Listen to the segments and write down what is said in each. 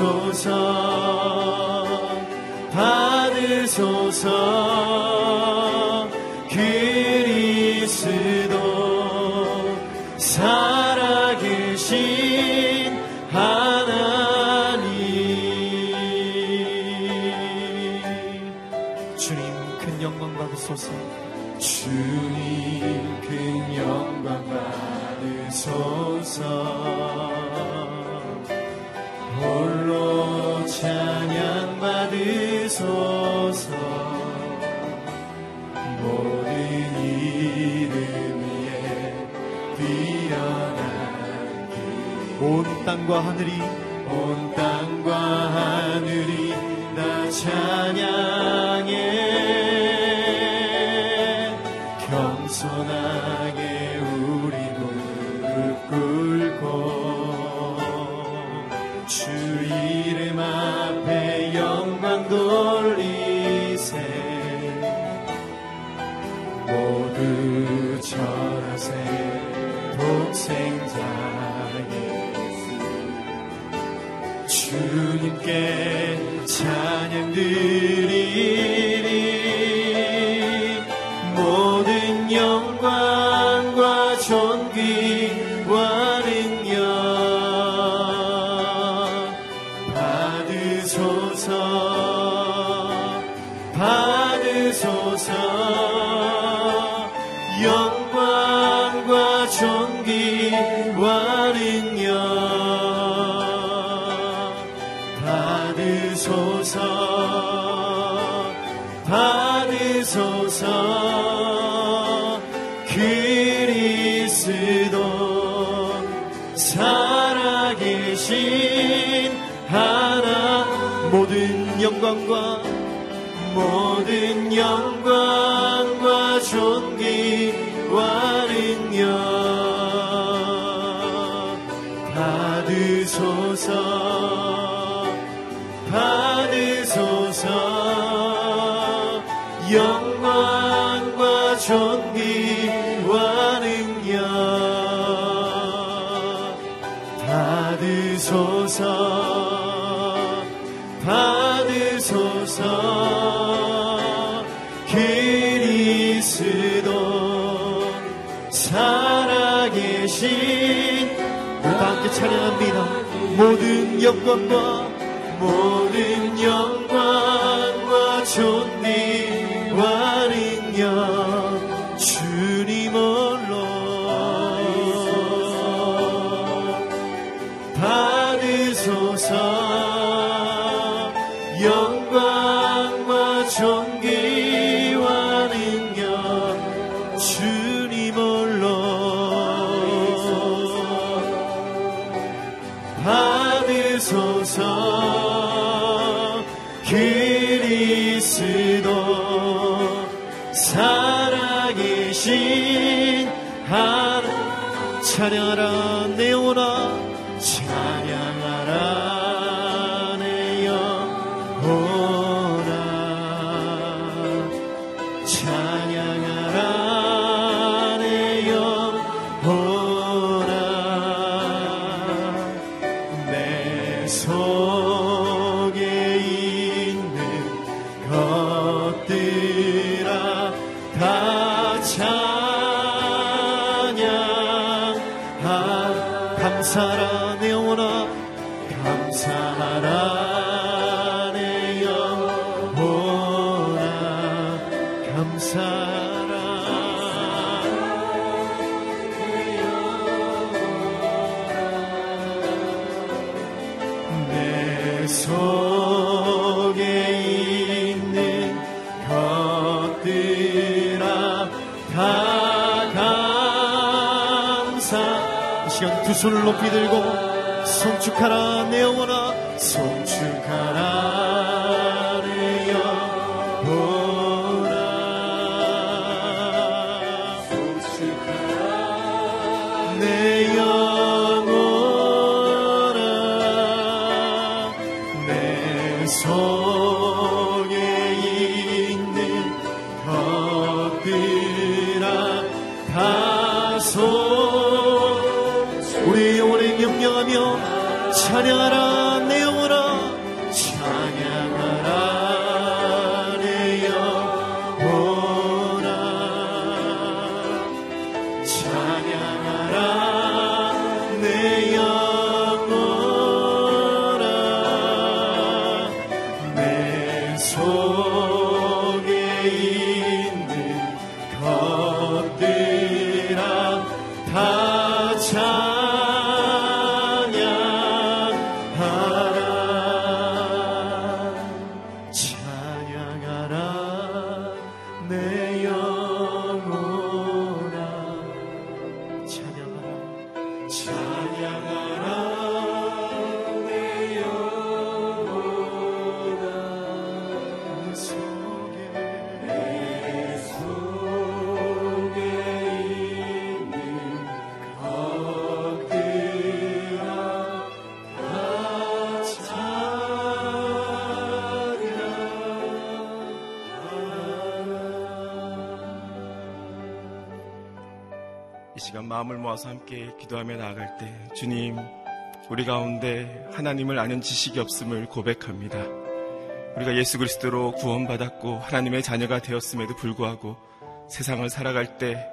받으소서. 받으소서. 땅과 하늘이 영광과 존귀와 능력 받으소서 받으소서. 그리스도 살아계신 하나 모든 영광과 모든 영광 찬양합니다. 모든 여건과 모든 그리스도 사랑이신 하나 찬양하라. 내오라 네 높이 들고 송축하라 내 영혼아 우리 영혼에 명령하며 찬양하라 우리 가운데 하나님을 아는 지식이 없음을 고백합니다. 우리가 예수 그리스도로 구원받았고 하나님의 자녀가 되었음에도 불구하고 세상을 살아갈 때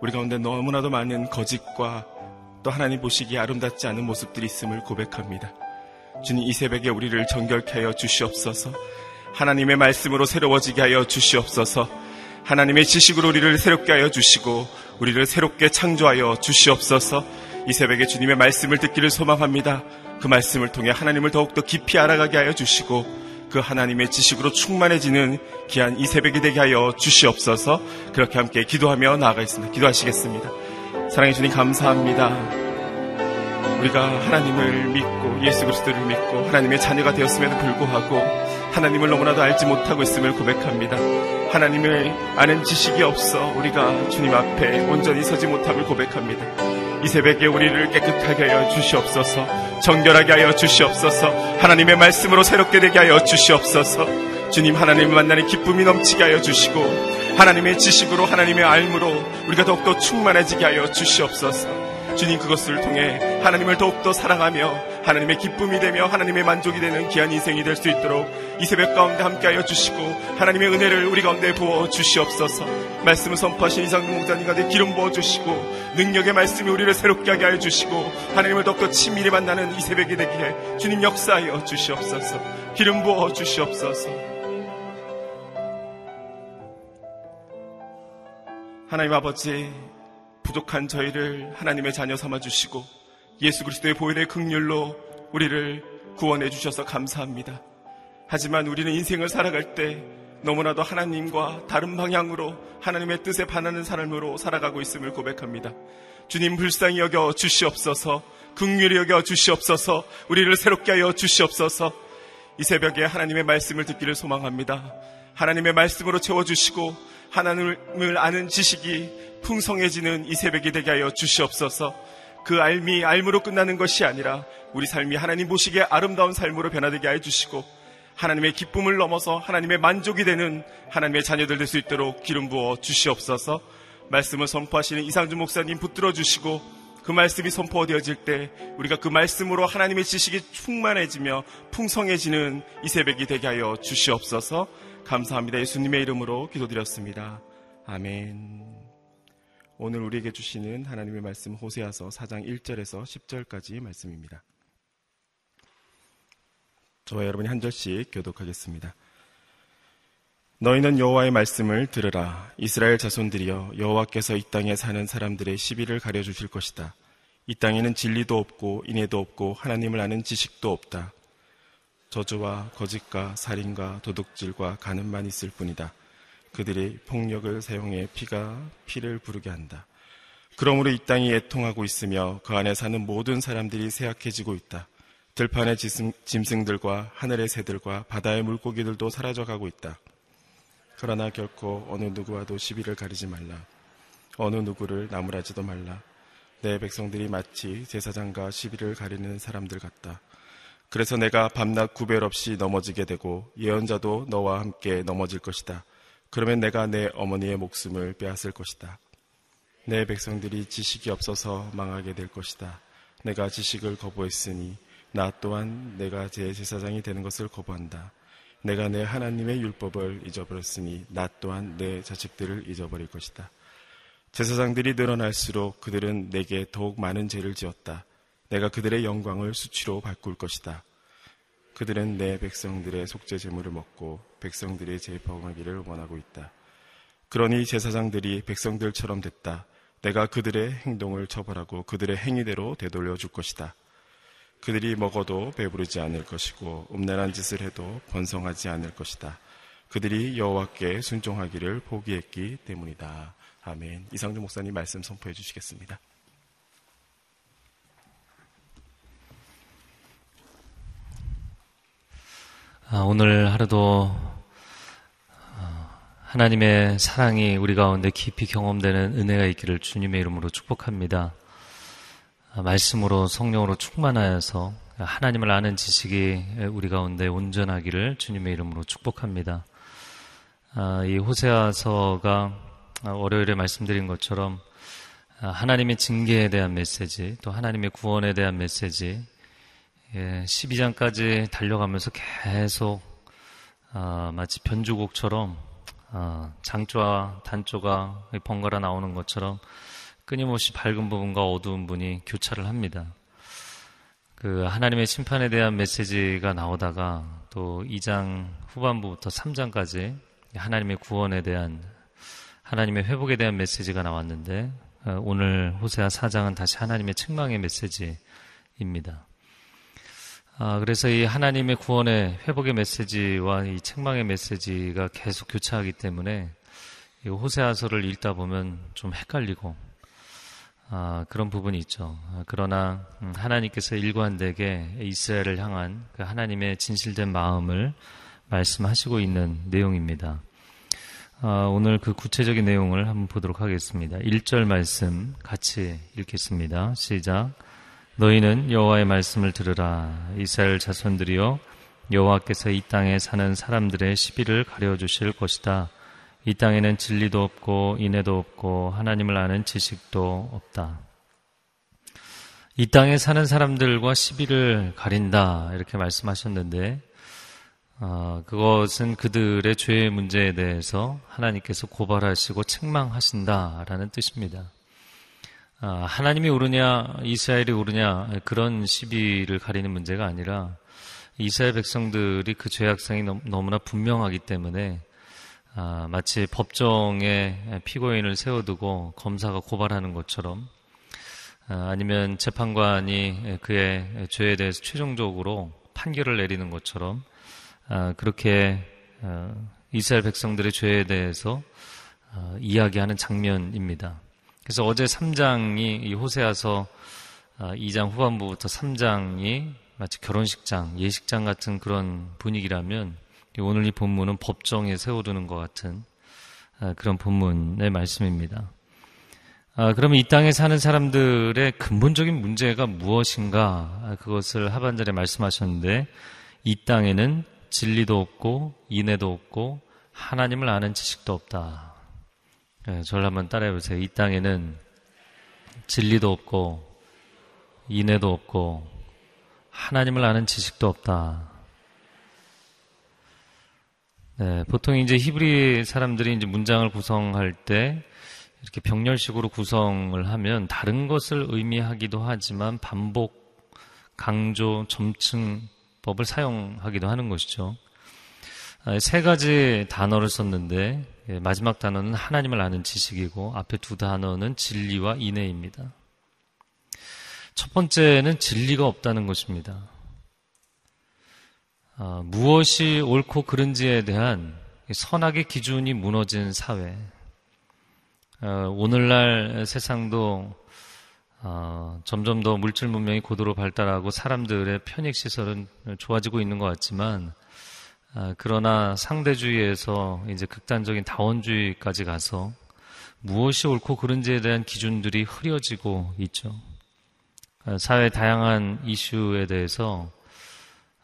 우리 가운데 너무나도 많은 거짓과 또 하나님 보시기에 아름답지 않은 모습들이 있음을 고백합니다. 주님 이 새벽에 우리를 정결케 하여 주시옵소서 하나님의 말씀으로 새로워지게 하여 주시옵소서 하나님의 지식으로 우리를 새롭게 하여 주시고 우리를 새롭게 창조하여 주시옵소서 이 새벽에 주님의 말씀을 듣기를 소망합니다. 그 말씀을 통해 하나님을 더욱더 깊이 알아가게 하여 주시고 그 하나님의 지식으로 충만해지는 귀한 이 새벽이 되게 하여 주시옵소서 그렇게 함께 기도하며 나아가겠습니다. 기도하시겠습니다. 사랑해 주님 감사합니다. 우리가 하나님을 믿고 예수 그리스도를 믿고 하나님의 자녀가 되었음에도 불구하고 하나님을 너무나도 알지 못하고 있음을 고백합니다. 하나님을 아는 지식이 없어 우리가 주님 앞에 온전히 서지 못함을 고백합니다. 이 새벽에 우리를 깨끗하게 하여 주시옵소서, 정결하게 하여 주시옵소서, 하나님의 말씀으로 새롭게 되게 하여 주시옵소서, 주님 하나님을 만나는 기쁨이 넘치게 하여 주시고, 하나님의 지식으로 하나님의 알므로 우리가 더욱더 충만해지게 하여 주시옵소서. 주님 그것을 통해 하나님을 더욱더 사랑하며 하나님의 기쁨이 되며 하나님의 만족이 되는 귀한 인생이 될 수 있도록 이 새벽 가운데 함께하여 주시고 하나님의 은혜를 우리 가운데 부어 주시옵소서. 말씀을 선포하신 이상국 목사님 가운데 기름 부어 주시고 능력의 말씀이 우리를 새롭게 하게 하여 주시고 하나님을 더욱더 친밀히 만나는 이 새벽이 되기에 주님 역사하여 주시옵소서. 기름 부어 주시옵소서. 하나님 아버지 부족한 저희를 하나님의 자녀 삼아 주시고 예수 그리스도의 보혈의 극률로 우리를 구원해 주셔서 감사합니다. 하지만 우리는 인생을 살아갈 때 너무나도 하나님과 다른 방향으로 하나님의 뜻에 반하는 삶으로 살아가고 있음을 고백합니다. 주님 불쌍히 여겨 주시옵소서, 극률히 여겨 주시옵소서, 우리를 새롭게 하여 주시옵소서. 이 새벽에 하나님의 말씀을 듣기를 소망합니다. 하나님의 말씀으로 채워주시고 하나님을 아는 지식이 풍성해지는 이 새벽이 되게 하여 주시옵소서. 그 알미 알무로 끝나는 것이 아니라 우리 삶이 하나님 보시기에 아름다운 삶으로 변화되게 하여 주시고 하나님의 기쁨을 넘어서 하나님의 만족이 되는 하나님의 자녀들 될 수 있도록 기름 부어 주시옵소서. 말씀을 선포하시는 이상준 목사님 붙들어 주시고 그 말씀이 선포되어질 때 우리가 그 말씀으로 하나님의 지식이 충만해지며 풍성해지는 이 새벽이 되게 하여 주시옵소서. 감사합니다. 예수님의 이름으로 기도드렸습니다. 아멘. 오늘 우리에게 주시는 하나님의 말씀 호세아서 4장 1절에서 10절까지 말씀입니다. 저와 여러분이 한 절씩 교독하겠습니다. 너희는 여호와의 말씀을 들으라. 이스라엘 자손들이여 여호와께서 이 땅에 사는 사람들의 시비를 가려 주실 것이다. 이 땅에는 진리도 없고 인애도 없고 하나님을 아는 지식도 없다. 저주와 거짓과 살인과 도둑질과 가늠만 있을 뿐이다. 그들이 폭력을 사용해 피가 피를 부르게 한다. 그러므로 이 땅이 애통하고 있으며 그 안에 사는 모든 사람들이 쇠약해지고 있다. 들판의 짐승 들과 하늘의 새들과 바다의 물고기들도 사라져가고 있다. 그러나 결코 어느 누구와도 시비를 가리지 말라. 어느 누구를 나무라지도 말라. 내 백성들이 마치 제사장과 시비를 가리는 사람들 같다. 그래서 내가 밤낮 구별 없이 넘어지게 되고 예언자도 너와 함께 넘어질 것이다. 그러면 내가 내 어머니의 목숨을 빼앗을 것이다. 내 백성들이 지식이 없어서 망하게 될 것이다. 내가 지식을 거부했으니 나 또한 내가 제 제사장이 되는 것을 거부한다. 내가 내 하나님의 율법을 잊어버렸으니 나 또한 내 자식들을 잊어버릴 것이다. 제사장들이 늘어날수록 그들은 내게 더욱 많은 죄를 지었다. 내가 그들의 영광을 수치로 바꿀 것이다. 그들은 내 백성들의 속죄 제물을 먹고 백성들의 재범하기를 원하고 있다. 그러니 제사장들이 백성들처럼 됐다. 내가 그들의 행동을 처벌하고 그들의 행위대로 되돌려 줄 것이다. 그들이 먹어도 배부르지 않을 것이고 음란한 짓을 해도 번성하지 않을 것이다. 그들이 여호와께 순종하기를 포기했기 때문이다. 아멘. 이상주 목사님 말씀 선포해 주시겠습니다. 오늘 하루도 어, 하나님의 사랑이 우리 가운데 깊이 경험되는 은혜가 있기를 주님의 이름으로 축복합니다. 말씀으로 성령으로 충만하여서 하나님을 아는 지식이 우리 가운데 온전하기를 주님의 이름으로 축복합니다. 아, 이 호세아서가 월요일에 말씀드린 것처럼 하나님의 징계에 대한 메시지, 또 하나님의 구원에 대한 메시지, 12장까지 예, 달려가면서 계속 아, 마치 변주곡처럼 아, 장조와 단조가 번갈아 나오는 것처럼 끊임없이 밝은 부분과 어두운 분이 교차를 합니다. 그 하나님의 심판에 대한 메시지가 나오다가 또 2장 후반부부터 3장까지 하나님의 구원에 대한 하나님의 회복에 대한 메시지가 나왔는데 어, 오늘 호세아 4장은 다시 하나님의 책망의 메시지입니다. 아, 그래서 이 하나님의 구원의 회복의 메시지와 이 책망의 메시지가 계속 교차하기 때문에 이 호세아서를 읽다 보면 좀 헷갈리고 아, 그런 부분이 있죠. 아, 그러나 음, 하나님께서 일관되게 이스라엘을 향한 그 하나님의 진실된 마음을 말씀하시고 있는 내용입니다. 아, 오늘 그 구체적인 내용을 한번 보도록 하겠습니다. 1절 말씀 같이 읽겠습니다. 시작. 너희는 여호와의 말씀을 들으라. 이스라엘 자손들이여 여호와께서 이 땅에 사는 사람들의 시비를 가려 주실 것이다. 이 땅에는 진리도 없고 인애도 없고 하나님을 아는 지식도 없다. 이 땅에 사는 사람들과 시비를 가린다 이렇게 말씀하셨는데 어, 그것은 그들의 죄의 문제에 대해서 하나님께서 고발하시고 책망하신다라는 뜻입니다. 어, 하나님이 오르냐 이스라엘이 오르냐 그런 시비를 가리는 문제가 아니라 이스라엘 백성들이 그 죄악성이 너무나 분명하기 때문에 아, 마치 법정에 피고인을 세워두고 검사가 고발하는 것처럼 아, 아니면 재판관이 그의 죄에 대해서 최종적으로 판결을 내리는 것처럼 아, 그렇게 아, 이스라엘 백성들의 죄에 대해서 아, 이야기하는 장면입니다. 그래서 어제 3장이 이 호세아서 2장 후반부부터 3장이 마치 결혼식장, 예식장 같은 그런 분위기라면 오늘 이 본문은 법정에 세워두는 것 같은 아, 그런 본문의 말씀입니다. 아, 그러면 이 땅에 사는 사람들의 근본적인 문제가 무엇인가? 아, 그것을 하반절에 말씀하셨는데, 이 땅에는 진리도 없고, 인애도 없고, 하나님을 아는 지식도 없다. 네, 저를 한번 따라해 보세요. 이 땅에는 진리도 없고, 인애도 없고, 하나님을 아는 지식도 없다. 네, 보통 이제 히브리 사람들이 이제 문장을 구성할 때 이렇게 병렬식으로 구성을 하면 다른 것을 의미하기도 하지만 반복, 강조, 점층법을 사용하기도 하는 것이죠. 아, 세 가지 단어를 썼는데 예, 마지막 단어는 하나님을 아는 지식이고 앞에 두 단어는 진리와 인내입니다. 첫 번째는 진리가 없다는 것입니다. 아, 무엇이 옳고 그른지에 대한 선악의 기준이 무너진 사회. 어, 오늘날 세상도 어, 점점 더 물질 문명이 고도로 발달하고 사람들의 편익 시설은 좋아지고 있는 것 같지만 어, 그러나 상대주의에서 이제 극단적인 다원주의까지 가서 무엇이 옳고 그른지에 대한 기준들이 흐려지고 있죠. 어, 사회 다양한 이슈에 대해서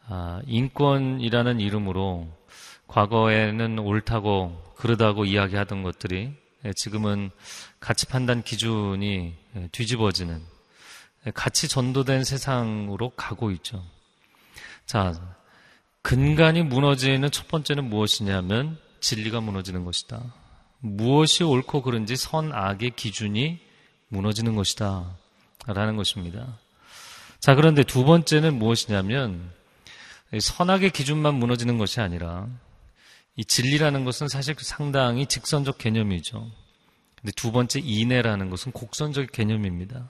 아, 인권이라는 이름으로 과거에는 옳다고 그러다고 이야기하던 것들이 예, 지금은 가치 판단 기준이 예, 뒤집어지는 예, 가치 전도된 세상으로 가고 있죠. 자, 근간이 무너지는 첫 번째는 무엇이냐면 진리가 무너지는 것이다. 무엇이 옳고 그른지 선악의 기준이 무너지는 것이다. 라는 것입니다. 자, 그런데 두 번째는 무엇이냐면 선악의 기준만 무너지는 것이 아니라 이 진리라는 것은 사실 상당히 직선적 개념이죠. 근데 두 번째 인해라는 것은 곡선적 개념입니다.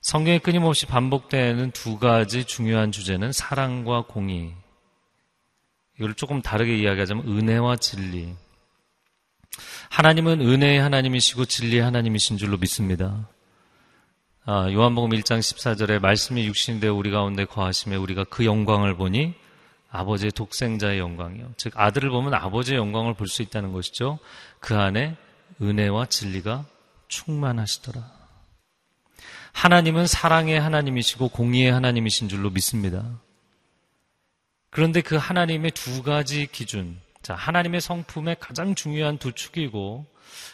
성경에 끊임없이 반복되는 두 가지 중요한 주제는 사랑과 공의. 이걸 조금 다르게 이야기하자면 은혜와 진리. 하나님은 은혜의 하나님이시고 진리의 하나님이신 줄로 믿습니다. 아, 요한복음 1장 14절에 말씀이 육신되어 우리 가운데 거하심에 우리가 그 영광을 보니 아버지의 독생자의 영광이요. 즉 아들을 보면 아버지의 영광을 볼 수 있다는 것이죠. 그 안에 은혜와 진리가 충만하시더라. 하나님은 사랑의 하나님이시고 공의의 하나님이신 줄로 믿습니다. 그런데 그 하나님의 두 가지 기준, 자, 하나님의 성품의 가장 중요한 두 축이고,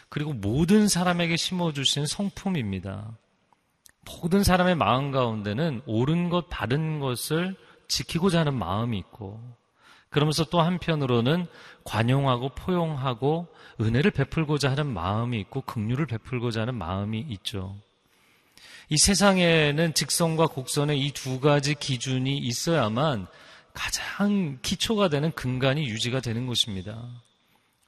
그리고 모든 사람에게 심어주신 성품입니다. 모든 사람의 마음 가운데는 옳은 것, 바른 것을 지키고자 하는 마음이 있고 그러면서 또 한편으로는 관용하고 포용하고 은혜를 베풀고자 하는 마음이 있고 긍휼을 베풀고자 하는 마음이 있죠. 이 세상에는 직선과 곡선의 이 두 가지 기준이 있어야만 가장 기초가 되는 근간이 유지가 되는 것입니다.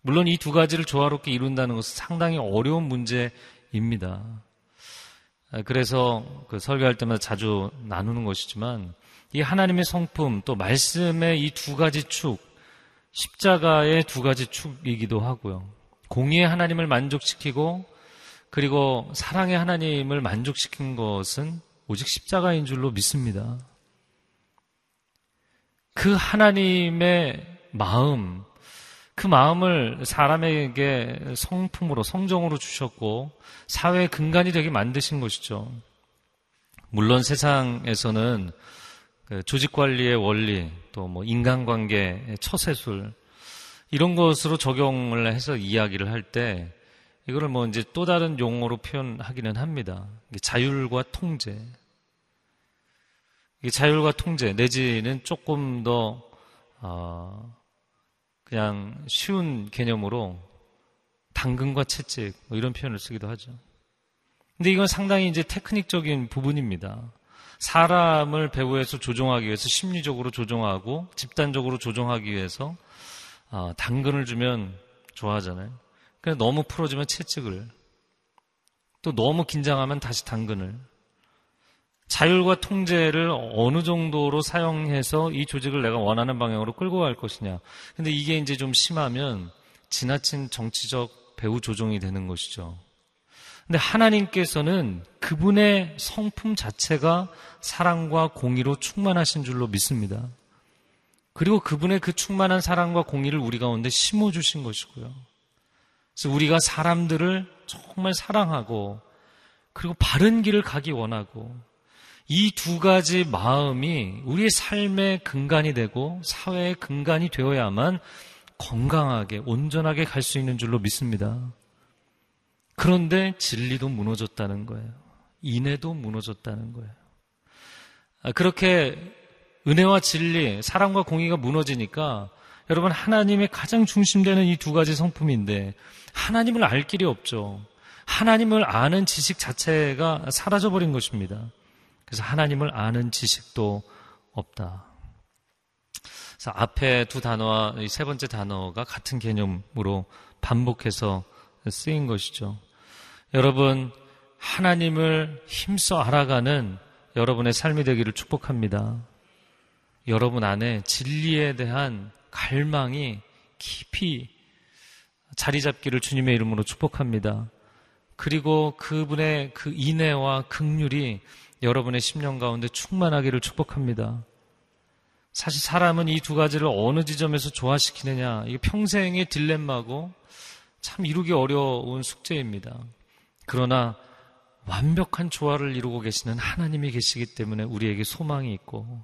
물론 이 두 가지를 조화롭게 이룬다는 것은 상당히 어려운 문제입니다. 그래서 그 설교할 때마다 자주 나누는 것이지만 이 하나님의 성품 또 말씀의 이 두 가지 축, 십자가의 두 가지 축이기도 하고요. 공의의 하나님을 만족시키고 그리고 사랑의 하나님을 만족시킨 것은 오직 십자가인 줄로 믿습니다. 그 하나님의 마음, 그 마음을 사람에게 성품으로, 성정으로 주셨고, 사회의 근간이 되게 만드신 것이죠. 물론 세상에서는 그 조직 관리의 원리, 또 뭐 인간관계, 처세술 이런 것으로 적용을 해서 이야기를 할 때 이거를 뭐 이제 또 다른 용어로 표현하기는 합니다. 자율과 통제. 자율과 통제 내지는 조금 더 어, 그냥 쉬운 개념으로 당근과 채찍 뭐 이런 표현을 쓰기도 하죠. 근데 이건 상당히 이제 테크닉적인 부분입니다. 사람을 배후에서 조종하기 위해서 심리적으로 조종하고 집단적으로 조종하기 위해서 어, 당근을 주면 좋아하잖아요. 그냥 너무 풀어주면 채찍을 또 너무 긴장하면 다시 당근을 자율과 통제를 어느 정도로 사용해서 이 조직을 내가 원하는 방향으로 끌고 갈 것이냐. 근데 이게 이제 좀 심하면 지나친 정치적 배후 조종이 되는 것이죠. 근데 하나님께서는 그분의 성품 자체가 사랑과 공의로 충만하신 줄로 믿습니다. 그리고 그분의 그 충만한 사랑과 공의를 우리 가운데 심어주신 것이고요. 그래서 우리가 사람들을 정말 사랑하고 그리고 바른 길을 가기 원하고 이 두 가지 마음이 우리의 삶의 근간이 되고 사회의 근간이 되어야만 건강하게 온전하게 갈 수 있는 줄로 믿습니다. 그런데 진리도 무너졌다는 거예요. 인애도 무너졌다는 거예요. 아, 그렇게 은혜와 진리, 사랑과 공의가 무너지니까 여러분 하나님의 가장 중심되는 이 두 가지 성품인데 하나님을 알 길이 없죠. 하나님을 아는 지식 자체가 사라져버린 것입니다. 그래서 하나님을 아는 지식도 없다. 그래서 앞에 두 단어와 세 번째 단어가 같은 개념으로 반복해서 쓰인 것이죠. 여러분, 하나님을 힘써 알아가는 여러분의 삶이 되기를 축복합니다. 여러분 안에 진리에 대한 갈망이 깊이 자리 잡기를 주님의 이름으로 축복합니다. 그리고 그분의 그 인애와 극률이 여러분의 심령 가운데 충만하기를 축복합니다. 사실 사람은 이 두 가지를 어느 지점에서 조화시키느냐, 이게 평생의 딜레마고 참 이루기 어려운 숙제입니다. 그러나 완벽한 조화를 이루고 계시는 하나님이 계시기 때문에 우리에게 소망이 있고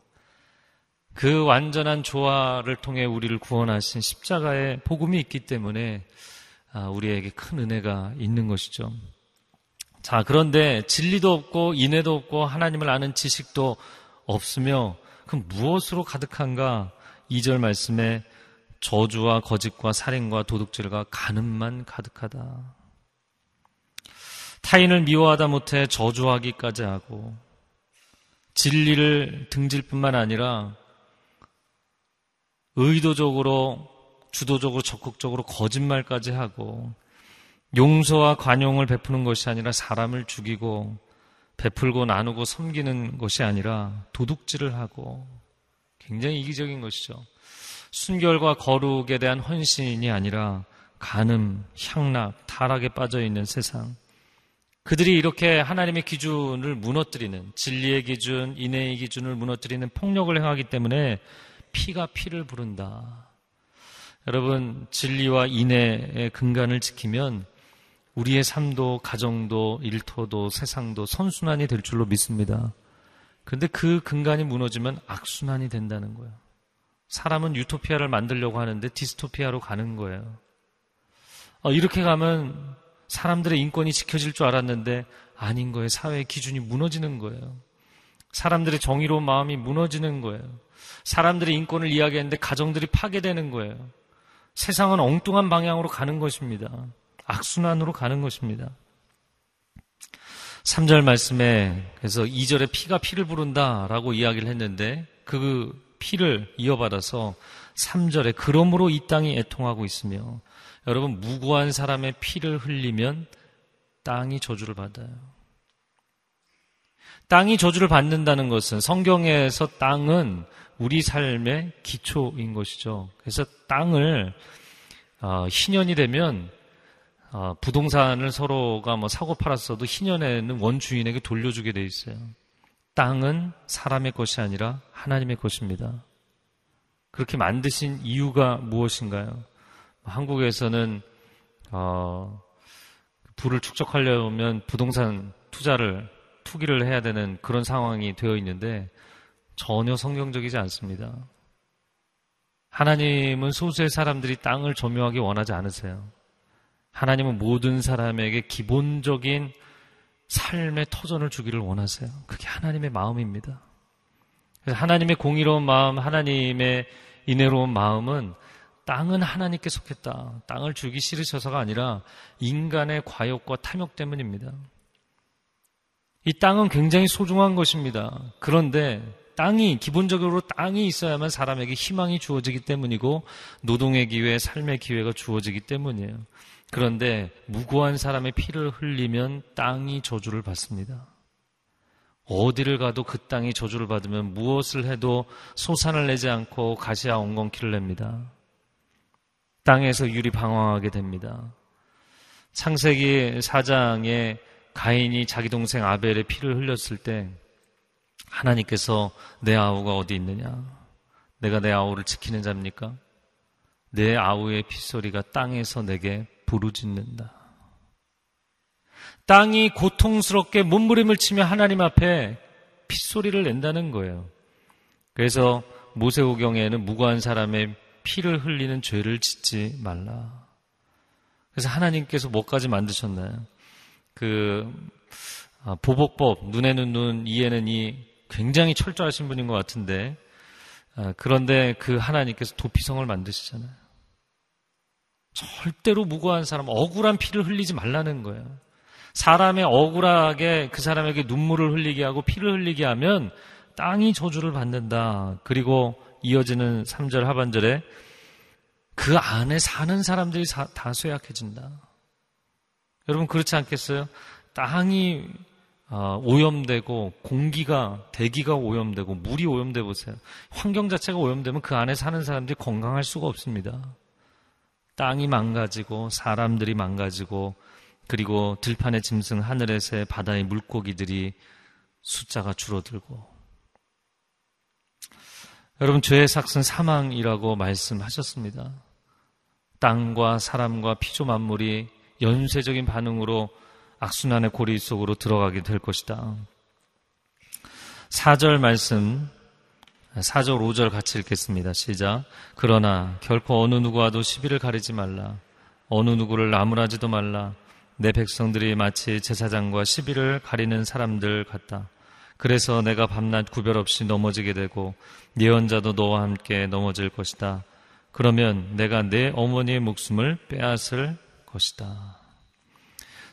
그 완전한 조화를 통해 우리를 구원하신 십자가의 복음이 있기 때문에 아, 우리에게 큰 은혜가 있는 것이죠. 자, 그런데 진리도 없고 인애도 없고 하나님을 아는 지식도 없으며 그럼 무엇으로 가득한가? 2절 말씀에 저주와 거짓과 살인과 도둑질과 간음만 가득하다. 타인을 미워하다 못해 저주하기까지 하고 진리를 등질 뿐만 아니라 의도적으로 주도적으로 적극적으로 거짓말까지 하고 용서와 관용을 베푸는 것이 아니라 사람을 죽이고 베풀고 나누고 섬기는 것이 아니라 도둑질을 하고 굉장히 이기적인 것이죠. 순결과 거룩에 대한 헌신이 아니라 간음, 향락, 타락에 빠져 있는 세상. 그들이 이렇게 하나님의 기준을 무너뜨리는 진리의 기준, 인애의 기준을 무너뜨리는 폭력을 행하기 때문에 피가 피를 부른다. 여러분, 진리와 인애의 근간을 지키면 우리의 삶도, 가정도, 일터도, 세상도 선순환이 될 줄로 믿습니다. 그런데 그 근간이 무너지면 악순환이 된다는 거예요. 사람은 유토피아를 만들려고 하는데 디스토피아로 가는 거예요. 어, 이렇게 가면 사람들의 인권이 지켜질 줄 알았는데 아닌 거예요. 사회의 기준이 무너지는 거예요. 사람들의 정의로운 마음이 무너지는 거예요. 사람들의 인권을 이야기했는데 가정들이 파괴되는 거예요. 세상은 엉뚱한 방향으로 가는 것입니다. 악순환으로 가는 것입니다. 3절 말씀에 그래서 2절에 피가 피를 부른다라고 이야기를 했는데 그 피를 이어받아서 3절에 그러므로 이 땅이 애통하고 있으며 여러분 무고한 사람의 피를 흘리면 땅이 저주를 받아요. 땅이 저주를 받는다는 것은 성경에서 땅은 우리 삶의 기초인 것이죠. 그래서 땅을 어, 희년이 되면 어, 부동산을 서로가 뭐 사고 팔았어도 희년에는 원주인에게 돌려주게 돼 있어요. 땅은 사람의 것이 아니라 하나님의 것입니다. 그렇게 만드신 이유가 무엇인가요? 한국에서는 어, 부를 축적하려면 부동산 투자를 투기를 해야 되는 그런 상황이 되어 있는데 전혀 성경적이지 않습니다. 하나님은 소수의 사람들이 땅을 점유하기 원하지 않으세요. 하나님은 모든 사람에게 기본적인 삶의 터전을 주기를 원하세요. 그게 하나님의 마음입니다. 하나님의 공의로운 마음, 하나님의 인애로운 마음은 땅은 하나님께 속했다. 땅을 주기 싫으셔서가 아니라 인간의 과욕과 탐욕 때문입니다. 이 땅은 굉장히 소중한 것입니다. 그런데 땅이 기본적으로 땅이 있어야만 사람에게 희망이 주어지기 때문이고 노동의 기회, 삶의 기회가 주어지기 때문이에요. 그런데 무고한 사람의 피를 흘리면 땅이 저주를 받습니다. 어디를 가도 그 땅이 저주를 받으면 무엇을 해도 소산을 내지 않고 가시와 엉겅퀴를 냅니다. 땅에서 유리 방황하게 됩니다. 창세기 4장에 가인이 자기 동생 아벨의 피를 흘렸을 때 하나님께서 내 아우가 어디 있느냐? 내가 내 아우를 지키는 자입니까? 내 아우의 핏소리가 땅에서 내게 부르짖는다. 땅이 고통스럽게 몸부림을 치며 하나님 앞에 핏소리를 낸다는 거예요. 그래서 모세오경에는 무고한 사람의 피를 흘리는 죄를 짓지 말라. 그래서 하나님께서 뭐까지 만드셨나요? 그 아, 보복법 눈에는 눈, 이에는 이 굉장히 철저하신 분인 것 같은데 아, 그런데 그 하나님께서 도피성을 만드시잖아요. 절대로 무고한 사람, 억울한 피를 흘리지 말라는 거예요. 사람의 억울하게 그 사람에게 눈물을 흘리게 하고 피를 흘리게 하면 땅이 저주를 받는다. 그리고 이어지는 3절 하반절에 그 안에 사는 사람들이 다 쇠약해진다. 여러분 그렇지 않겠어요? 땅이 어, 오염되고 공기가 대기가 오염되고 물이 오염돼 보세요. 환경 자체가 오염되면 그 안에 사는 사람들이 건강할 수가 없습니다. 땅이 망가지고 사람들이 망가지고 그리고 들판의 짐승 하늘의 새 바다의 물고기들이 숫자가 줄어들고 여러분 죄의 삭은 사망이라고 말씀하셨습니다. 땅과 사람과 피조 만물이 연쇄적인 반응으로 악순환의 고리 속으로 들어가게 될 것이다. 4절 말씀 4절 5절 같이 읽겠습니다. 시작. 그러나 결코 어느 누구와도 시비를 가리지 말라. 어느 누구를 나무라지도 말라. 내 백성들이 마치 제사장과 시비를 가리는 사람들 같다. 그래서 내가 밤낮 구별 없이 넘어지게 되고 예언자도 너와 함께 넘어질 것이다. 그러면 내가 내 어머니의 목숨을 빼앗을 것이다.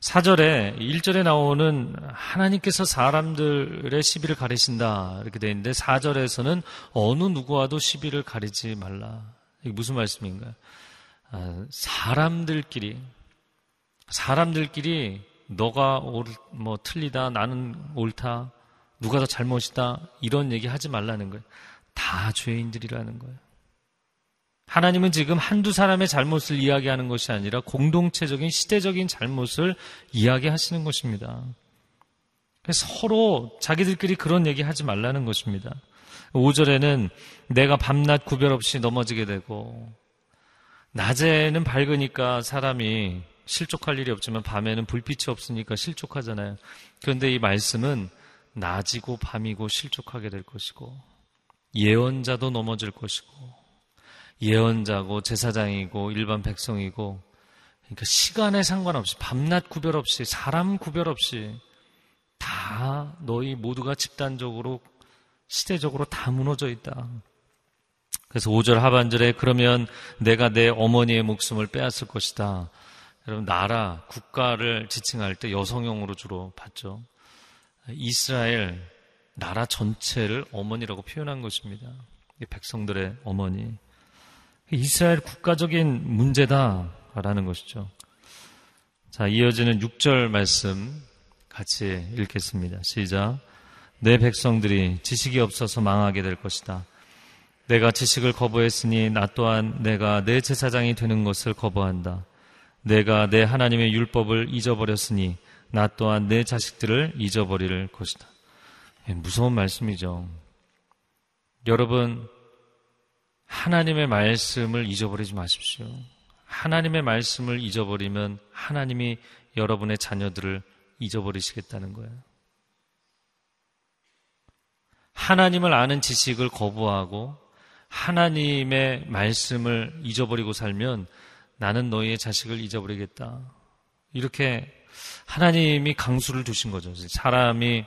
4절에 1절에 나오는 하나님께서 사람들의 시비를 가리신다 이렇게 되어 있는데 4절에서는 어느 누구와도 시비를 가리지 말라. 이게 무슨 말씀인가요? 아, 사람들끼리 사람들끼리 너가 옳, 뭐 틀리다 나는 옳다 누가 더 잘못이다 이런 얘기 하지 말라는 거예요. 다 죄인들이라는 거예요. 하나님은 지금 한두 사람의 잘못을 이야기하는 것이 아니라 공동체적인 시대적인 잘못을 이야기하시는 것입니다. 서로 자기들끼리 그런 얘기 하지 말라는 것입니다. 5절에는 내가 밤낮 구별 없이 넘어지게 되고 낮에는 밝으니까 사람이 실족할 일이 없지만 밤에는 불빛이 없으니까 실족하잖아요. 그런데 이 말씀은 낮이고 밤이고 실족하게 될 것이고 예언자도 넘어질 것이고 예언자고 제사장이고 일반 백성이고 그러니까 시간에 상관없이 밤낮 구별 없이 사람 구별 없이 다 너희 모두가 집단적으로 시대적으로 다 무너져 있다. 그래서 5절 하반절에 그러면 내가 내 어머니의 목숨을 빼앗을 것이다. 여러분 나라 국가를 지칭할 때 여성용으로 주로 봤죠. 이스라엘 나라 전체를 어머니라고 표현한 것입니다. 백성들의 어머니. 이스라엘 국가적인 문제다라는 것이죠. 자, 이어지는 6절 말씀 같이 읽겠습니다. 시작. 내 백성들이 지식이 없어서 망하게 될 것이다. 내가 지식을 거부했으니 나 또한 내가 내 제사장이 되는 것을 거부한다. 내가 내 하나님의 율법을 잊어버렸으니 나 또한 내 자식들을 잊어버릴 것이다. 예, 무서운 말씀이죠. 여러분, 하나님의 말씀을 잊어버리지 마십시오. 하나님의 말씀을 잊어버리면 하나님이 여러분의 자녀들을 잊어버리시겠다는 거예요. 하나님을 아는 지식을 거부하고 하나님의 말씀을 잊어버리고 살면 나는 너희의 자식을 잊어버리겠다. 이렇게 하나님이 강수를 두신 거죠. 사람이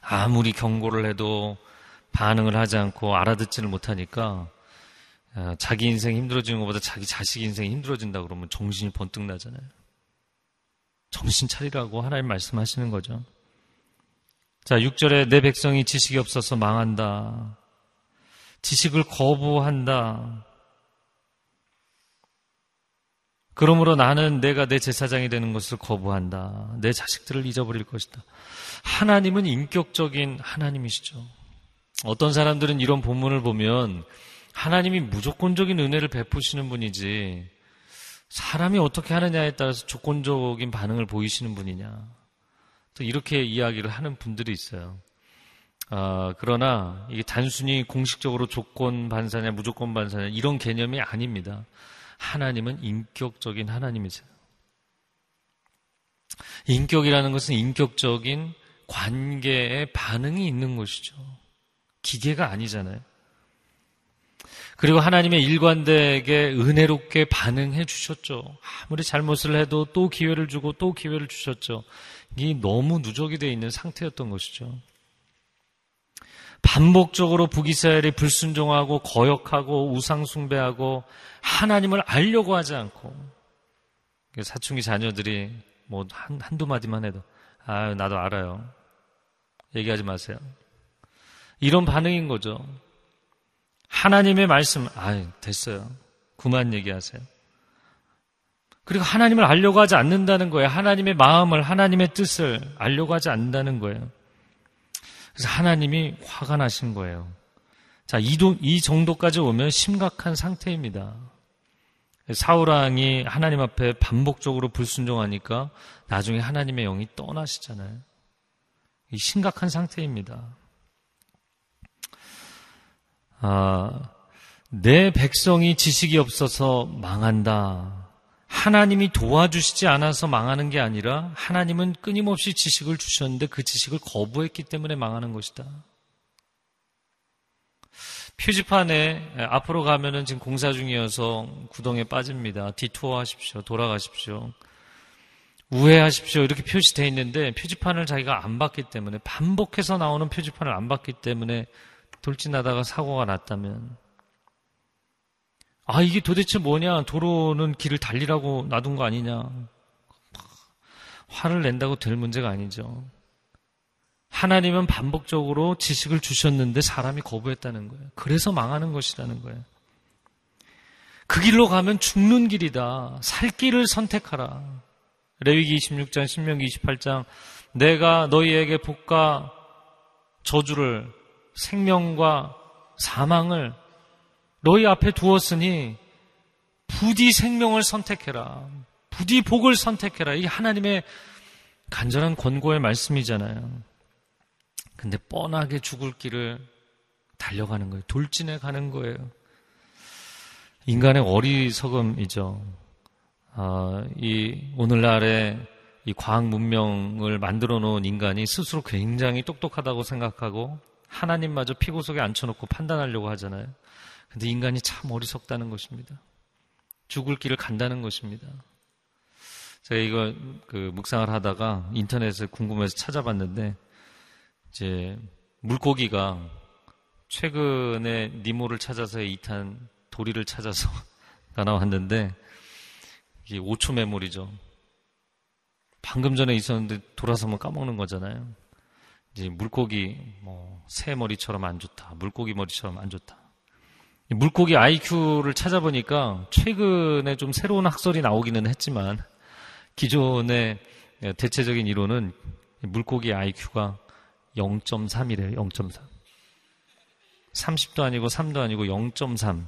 아무리 경고를 해도 반응을 하지 않고 알아듣지를 못하니까 어, 자기 인생 힘들어지는 것보다 자기 자식 인생이 힘들어진다 그러면 정신이 번뜩 나잖아요. 정신 차리라고 하나님 말씀하시는 거죠. 자, 6절에 내 백성이 지식이 없어서 망한다. 지식을 거부한다. 그러므로 나는 내가 내 제사장이 되는 것을 거부한다. 내 자식들을 잊어버릴 것이다. 하나님은 인격적인 하나님이시죠. 어떤 사람들은 이런 본문을 보면 하나님이 무조건적인 은혜를 베푸시는 분이지 사람이 어떻게 하느냐에 따라서 조건적인 반응을 보이시는 분이냐. 또 이렇게 이야기를 하는 분들이 있어요. 아, 그러나 이게 단순히 공식적으로 조건 반사냐 무조건 반사냐 이런 개념이 아닙니다. 하나님은 인격적인 하나님이세요. 인격이라는 것은 인격적인 관계에 반응이 있는 것이죠. 기계가 아니잖아요. 그리고 하나님의 일관되게 은혜롭게 반응해 주셨죠. 아무리 잘못을 해도 또 기회를 주고 또 기회를 주셨죠. 이 너무 누적이 되어 있는 상태였던 것이죠. 반복적으로 북이스라엘이 불순종하고 거역하고 우상숭배하고 하나님을 알려고 하지 않고 사춘기 자녀들이 뭐 한, 한두 마디만 해도 아 나도 알아요. 얘기하지 마세요. 이런 반응인 거죠. 하나님의 말씀, 아 됐어요. 그만 얘기하세요. 그리고 하나님을 알려고 하지 않는다는 거예요. 하나님의 마음을, 하나님의 뜻을 알려고 하지 않는다는 거예요. 그래서 하나님이 화가 나신 거예요. 자, 이, 도, 이 정도까지 오면 심각한 상태입니다. 사우랑이 하나님 앞에 반복적으로 불순종하니까 나중에 하나님의 영이 떠나시잖아요. 이 심각한 상태입니다. 아, 내 백성이 지식이 없어서 망한다. 하나님이 도와주시지 않아서 망하는 게 아니라 하나님은 끊임없이 지식을 주셨는데 그 지식을 거부했기 때문에 망하는 것이다. 표지판에 앞으로 가면은 지금 공사 중이어서 구덩이에 빠집니다. 디투어 하십시오. 돌아가십시오. 우회하십시오. 이렇게 표시되어 있는데 표지판을 자기가 안 봤기 때문에 반복해서 나오는 표지판을 안 봤기 때문에 돌진하다가 사고가 났다면 아, 이게 도대체 뭐냐? 도로는 길을 달리라고 놔둔 거 아니냐? 화를 낸다고 될 문제가 아니죠. 하나님은 반복적으로 지식을 주셨는데 사람이 거부했다는 거예요. 그래서 망하는 것이라는 거예요. 그 길로 가면 죽는 길이다. 살 길을 선택하라. 레위기 26장, 신명기 28장 내가 너희에게 복과 저주를 생명과 사망을 너희 앞에 두었으니 부디 생명을 선택해라. 부디 복을 선택해라. 이 하나님의 간절한 권고의 말씀이잖아요. 근데 뻔하게 죽을 길을 달려가는 거예요. 돌진해 가는 거예요. 인간의 어리석음이죠. 아, 이 오늘날의 이 과학 문명을 만들어 놓은 인간이 스스로 굉장히 똑똑하다고 생각하고 하나님마저 피고 속에 앉혀놓고 판단하려고 하잖아요. 근데 인간이 참 어리석다는 것입니다. 죽을 길을 간다는 것입니다. 제가 이거 그 묵상을 하다가 인터넷에 궁금해서 찾아봤는데 이제 물고기가 최근에 니모를 찾아서 이탄 도리를 찾아서 나나왔는데 이게 5초 메모리죠. 방금 전에 있었는데 돌아서면 까먹는 거잖아요. 이제 물고기 뭐 새 머리처럼 안 좋다. 물고기 머리처럼 안 좋다. 물고기 IQ를 찾아보니까 최근에 좀 새로운 학설이 나오기는 했지만 기존의 대체적인 이론은 물고기 IQ가 0.3이래요. 0.3. 30도 아니고 3도 아니고 0.3.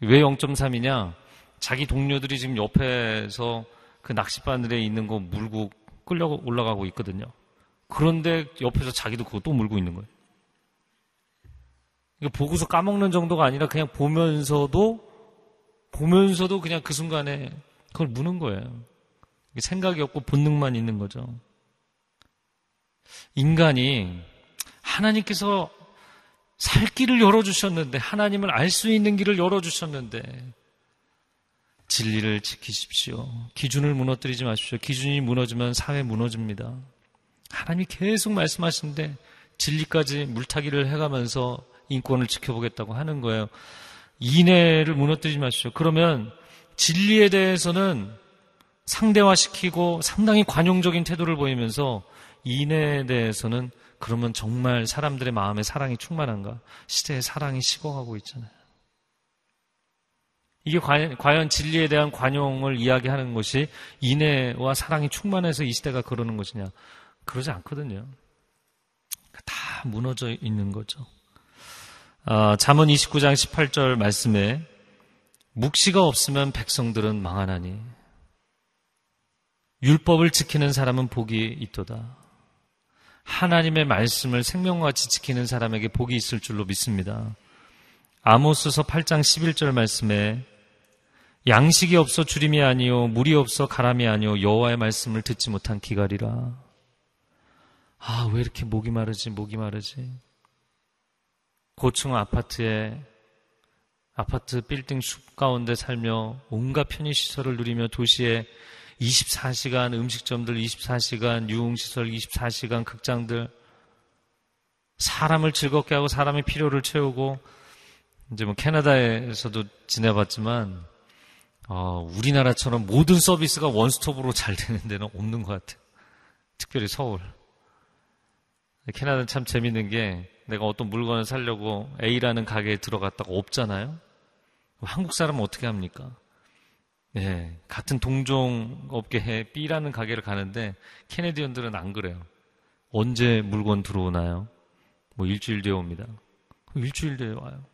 왜 0.3이냐? 자기 동료들이 지금 옆에서 그 낚싯바늘에 있는 거 물고 끌려 올라가고 있거든요. 그런데 옆에서 자기도 그거 또 물고 있는 거예요. 이거 보고서 까먹는 정도가 아니라 그냥 보면서도 보면서도 그냥 그 순간에 그걸 무는 거예요. 생각이 없고 본능만 있는 거죠. 인간이 하나님께서 살 길을 열어주셨는데, 하나님을 알 수 있는 길을 열어주셨는데, 진리를 지키십시오. 기준을 무너뜨리지 마십시오. 기준이 무너지면 사회 무너집니다. 하나님이 계속 말씀하시는데, 진리까지 물타기를 해가면서 인권을 지켜보겠다고 하는 거예요. 인해를 무너뜨리지 마십시오. 그러면 진리에 대해서는 상대화시키고 상당히 관용적인 태도를 보이면서 인해에 대해서는 그러면 정말 사람들의 마음에 사랑이 충만한가? 시대의 사랑이 식어가고 있잖아요. 이게 과연, 과연 진리에 대한 관용을 이야기하는 것이 인해와 사랑이 충만해서 이 시대가 그러는 것이냐? 그러지 않거든요. 다 무너져 있는 거죠. 아, 잠언 29장 18절 말씀에 묵시가 없으면 백성들은 망하나니 율법을 지키는 사람은 복이 있도다. 하나님의 말씀을 생명같이 지키는 사람에게 복이 있을 줄로 믿습니다. 아모스서 8장 11절 말씀에 양식이 없어 주림이 아니요 물이 없어 가람이 아니요 여호와의 말씀을 듣지 못한 기갈이라. 아, 왜 이렇게 목이 마르지? 목이 마르지? 고층 아파트에 아파트 빌딩 숲 가운데 살며 온갖 편의 시설을 누리며 도시에 24시간 음식점들 24시간 유흥시설 24시간 극장들 사람을 즐겁게 하고 사람의 필요를 채우고 이제 뭐 캐나다에서도 지내봤지만 어, 우리나라처럼 모든 서비스가 원스톱으로 잘 되는 데는 없는 것 같아요. 특별히 서울. 캐나다는 참 재밌는 게 내가 어떤 물건을 사려고 A라는 가게에 들어갔다가 없잖아요. 한국 사람은 어떻게 합니까? 예, 같은 동종 업계에 B라는 가게를 가는데 캐네디언들은 안 그래요. 언제 물건 들어오나요? 뭐 일주일 뒤에 옵니다. 일주일 뒤에 와요.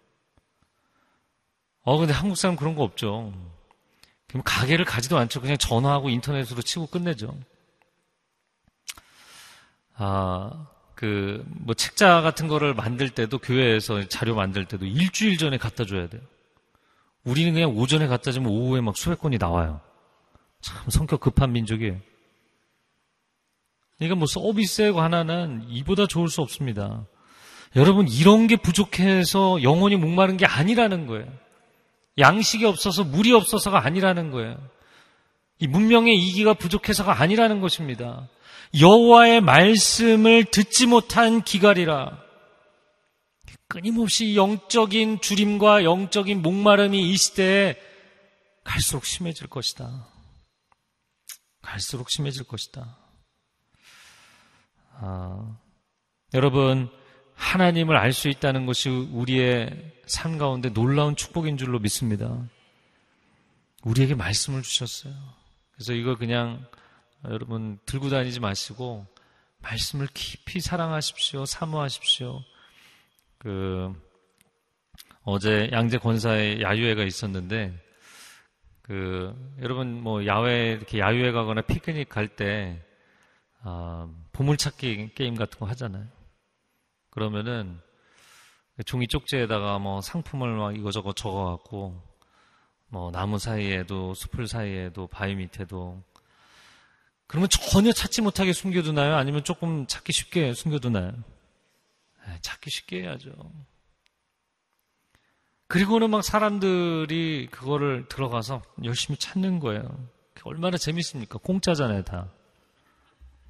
어, 근데 한국 사람 그런 거 없죠. 그럼 가게를 가지도 않죠. 그냥 전화하고 인터넷으로 치고 끝내죠. 아, 그, 뭐 책자 같은 거를 만들 때도 교회에서 자료 만들 때도 일주일 전에 갖다 줘야 돼요. 우리는 그냥 오전에 갖다 주면 오후에 막 수백 건이 나와요. 참 성격 급한 민족이에요. 그러니까 뭐 서비스에 관한은 이보다 좋을 수 없습니다. 여러분 이런 게 부족해서 영혼이 목마른 게 아니라는 거예요. 양식이 없어서 물이 없어서가 아니라는 거예요. 이 문명의 이기가 부족해서가 아니라는 것입니다. 여호와의 말씀을 듣지 못한 기갈이라 끊임없이 영적인 주림과 영적인 목마름이 이 시대에 갈수록 심해질 것이다. 갈수록 심해질 것이다. 아, 여러분, 하나님을 알 수 있다는 것이 우리의 삶 가운데 놀라운 축복인 줄로 믿습니다. 우리에게 말씀을 주셨어요. 그래서 이거 그냥 여러분 들고 다니지 마시고 말씀을 깊이 사랑하십시오. 사모하십시오. 그 어제 양재 권사의 야유회가 있었는데 그 여러분 뭐 야외 이렇게 야유회 가거나 피크닉 갈때 아, 보물찾기 게임 같은 거 하잖아요. 그러면은 종이 쪽지에다가 뭐 상품을 막 이거저거 적어갖고 뭐 나무 사이에도 숲을 사이에도 바위 밑에도 그러면 전혀 찾지 못하게 숨겨두나요? 아니면 조금 찾기 쉽게 숨겨두나요? 네, 찾기 쉽게 해야죠. 그리고는 막 사람들이 그거를 들어가서 열심히 찾는 거예요. 얼마나 재밌습니까? 공짜잖아요, 다.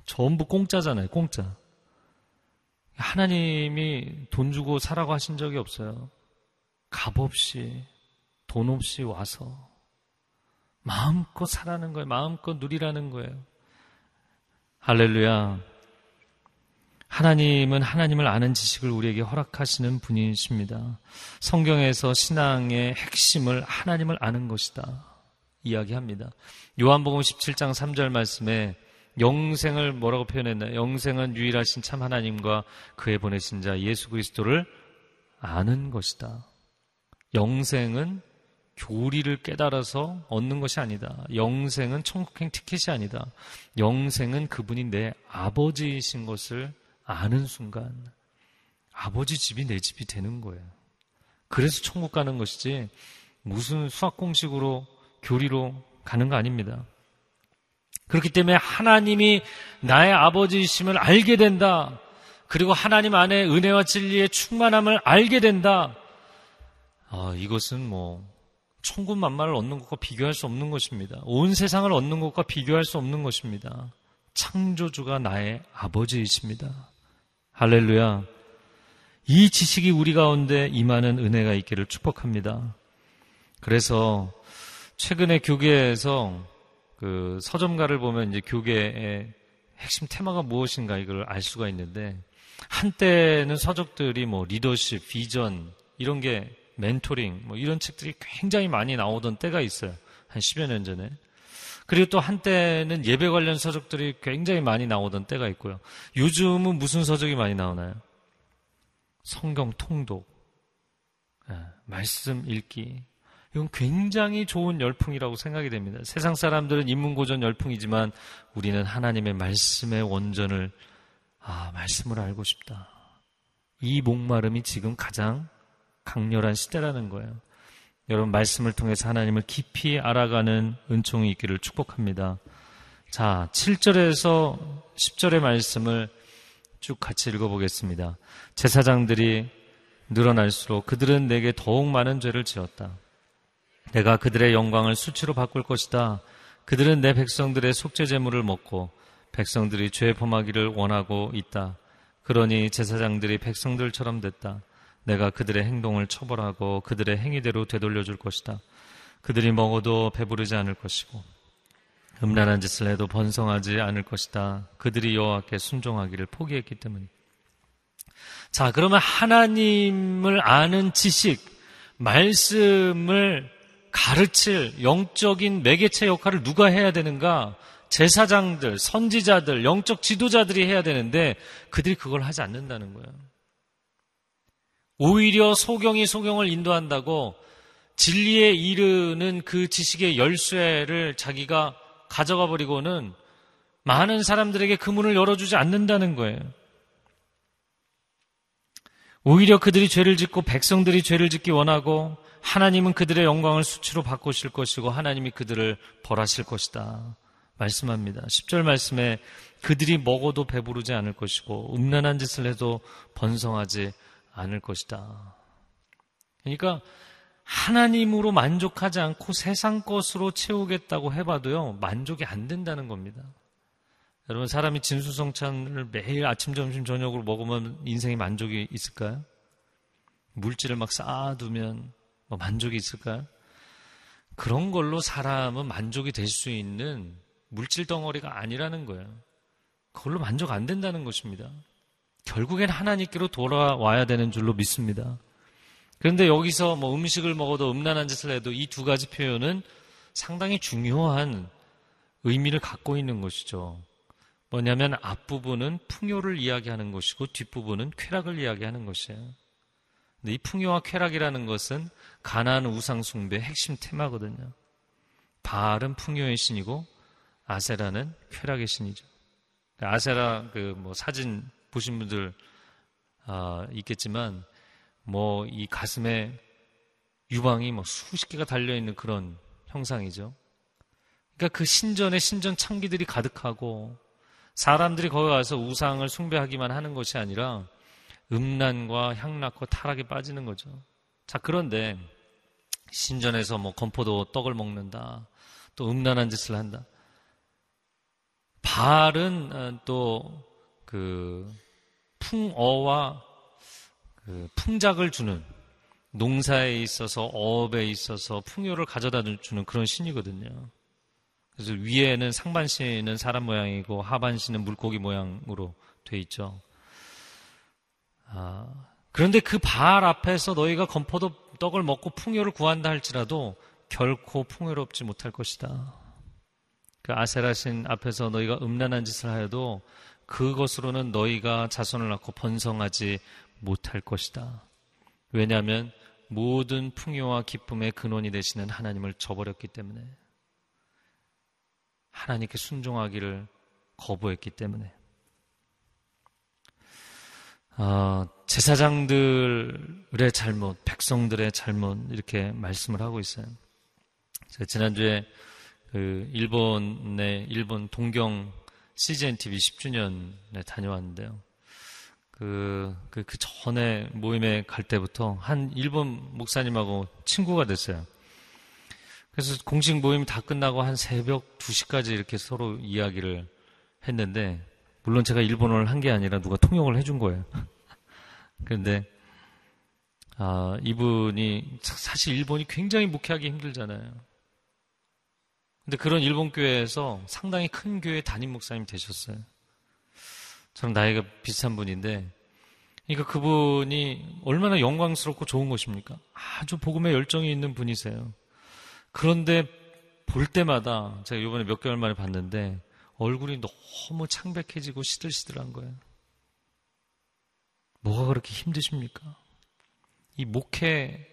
전부 공짜잖아요, 공짜. 하나님이 돈 주고 사라고 하신 적이 없어요. 값 없이, 돈 없이 와서 마음껏 사라는 거예요. 마음껏 누리라는 거예요. 할렐루야. 하나님은 하나님을 아는 지식을 우리에게 허락하시는 분이십니다. 성경에서 신앙의 핵심을 하나님을 아는 것이다. 이야기합니다. 요한복음 17장 3절 말씀에 영생을 뭐라고 표현했나요? 영생은 유일하신 참 하나님과 그의 보내신 자 예수 그리스도를 아는 것이다. 영생은 교리를 깨달아서 얻는 것이 아니다. 영생은 천국행 티켓이 아니다. 영생은 그분이 내 아버지이신 것을 아는 순간 아버지 집이 내 집이 되는 거예요. 그래서 천국 가는 것이지 무슨 수학 공식으로 교리로 가는 거 아닙니다. 그렇기 때문에 하나님이 나의 아버지이심을 알게 된다. 그리고 하나님 안에 은혜와 진리의 충만함을 알게 된다. 아, 이것은 뭐 천군 만마를 얻는 것과 비교할 수 없는 것입니다. 온 세상을 얻는 것과 비교할 수 없는 것입니다. 창조주가 나의 아버지이십니다. 할렐루야. 이 지식이 우리 가운데 임하는 은혜가 있기를 축복합니다. 그래서 최근에 교계에서 그 서점가를 보면 이제 교계의 핵심 테마가 무엇인가 이걸 알 수가 있는데 한때는 서적들이 뭐 리더십, 비전 이런 게 멘토링 뭐 이런 책들이 굉장히 많이 나오던 때가 있어요. 한 10여 년 전에. 그리고 또 한때는 예배 관련 서적들이 굉장히 많이 나오던 때가 있고요. 요즘은 무슨 서적이 많이 나오나요? 성경 통독, 예, 말씀 읽기, 이건 굉장히 좋은 열풍이라고 생각이 됩니다. 세상 사람들은 인문고전 열풍이지만 우리는 하나님의 말씀의 원전을, 아, 말씀을 알고 싶다. 이 목마름이 지금 가장 강렬한 시대라는 거예요. 여러분, 말씀을 통해서 하나님을 깊이 알아가는 은총이 있기를 축복합니다. 자, 7절에서 10절의 말씀을 쭉 같이 읽어보겠습니다. 제사장들이 늘어날수록 그들은 내게 더욱 많은 죄를 지었다. 내가 그들의 영광을 수치로 바꿀 것이다. 그들은 내 백성들의 속죄 제물을 먹고 백성들이 죄 범하기를 원하고 있다. 그러니 제사장들이 백성들처럼 됐다. 내가 그들의 행동을 처벌하고 그들의 행위대로 되돌려 줄 것이다. 그들이 먹어도 배부르지 않을 것이고 음란한 짓을 해도 번성하지 않을 것이다. 그들이 여호와께 순종하기를 포기했기 때문에. 자, 그러면 하나님을 아는 지식, 말씀을 가르칠 영적인 매개체 역할을 누가 해야 되는가? 제사장들, 선지자들, 영적 지도자들이 해야 되는데 그들이 그걸 하지 않는다는 거예요. 오히려 소경이 소경을 인도한다고 진리에 이르는 그 지식의 열쇠를 자기가 가져가 버리고는 많은 사람들에게 그 문을 열어주지 않는다는 거예요. 오히려 그들이 죄를 짓고 백성들이 죄를 짓기 원하고 하나님은 그들의 영광을 수치로 바꾸실 것이고 하나님이 그들을 벌하실 것이다. 말씀합니다. 10절 말씀에 그들이 먹어도 배부르지 않을 것이고 음란한 짓을 해도 번성하지 않을 것이다. 그러니까 하나님으로 만족하지 않고 세상 것으로 채우겠다고 해봐도요, 만족이 안 된다는 겁니다. 여러분, 사람이 진수성찬을 매일 아침, 점심, 저녁으로 먹으면 인생에 만족이 있을까요? 물질을 막 쌓아두면 뭐 만족이 있을까요? 그런 걸로 사람은 만족이 될 수 있는 물질 덩어리가 아니라는 거예요. 그걸로 만족 안 된다는 것입니다. 결국엔 하나님께로 돌아와야 되는 줄로 믿습니다. 그런데 여기서 뭐 음식을 먹어도 음란한 짓을 해도 이 두 가지 표현은 상당히 중요한 의미를 갖고 있는 것이죠. 뭐냐면 앞부분은 풍요를 이야기하는 것이고 뒷부분은 쾌락을 이야기하는 것이에요. 근데 이 풍요와 쾌락이라는 것은 가나안 우상 숭배의 핵심 테마거든요. 바알은 풍요의 신이고 아세라는 쾌락의 신이죠. 아세라 그 뭐 사진 보신 분들 아, 있겠지만 뭐 이 가슴에 유방이 뭐 수십 개가 달려 있는 그런 형상이죠. 그러니까 그 신전에 신전 창기들이 가득하고 사람들이 거기 가서 우상을 숭배하기만 하는 것이 아니라 음란과 향락과 타락에 빠지는 거죠. 자, 그런데 신전에서 뭐 건포도 떡을 먹는다. 또 음란한 짓을 한다. 발은 어, 또 그 풍어와 그 풍작을 주는 농사에 있어서 어업에 있어서 풍요를 가져다 주는 그런 신이거든요. 그래서 위에는 상반신은 사람 모양이고 하반신은 물고기 모양으로 돼 있죠. 아, 그런데 그 발 앞에서 너희가 건포도 떡을 먹고 풍요를 구한다 할지라도 결코 풍요롭지 못할 것이다. 그 아세라신 앞에서 너희가 음란한 짓을 하여도 그것으로는 너희가 자손을 낳고 번성하지 못할 것이다. 왜냐하면 모든 풍요와 기쁨의 근원이 되시는 하나님을 저버렸기 때문에 하나님께 순종하기를 거부했기 때문에 어, 제사장들의 잘못, 백성들의 잘못 이렇게 말씀을 하고 있어요. 제가 지난주에 그 일본의 일본 동경 CGN TV 10주년에 다녀왔는데요. 그, 그, 그 전에 모임에 갈 때부터 한 일본 목사님하고 친구가 됐어요. 그래서 공식 모임 다 끝나고 한 새벽 2시까지 이렇게 서로 이야기를 했는데, 물론 제가 일본어를 한 게 아니라 누가 통역을 해준 거예요. 그런데, 아, 이분이, 사실 일본이 굉장히 목회하기 힘들잖아요. 근데 그런 일본 교회에서 상당히 큰 교회 담임 목사님 되셨어요. 저랑 나이가 비슷한 분인데, 그러니까 그분이 얼마나 영광스럽고 좋은 것입니까? 아주 복음에 열정이 있는 분이세요. 그런데 볼 때마다 제가 이번에 몇 개월 만에 봤는데 얼굴이 너무 창백해지고 시들시들한 거예요. 뭐가 그렇게 힘드십니까? 이 목회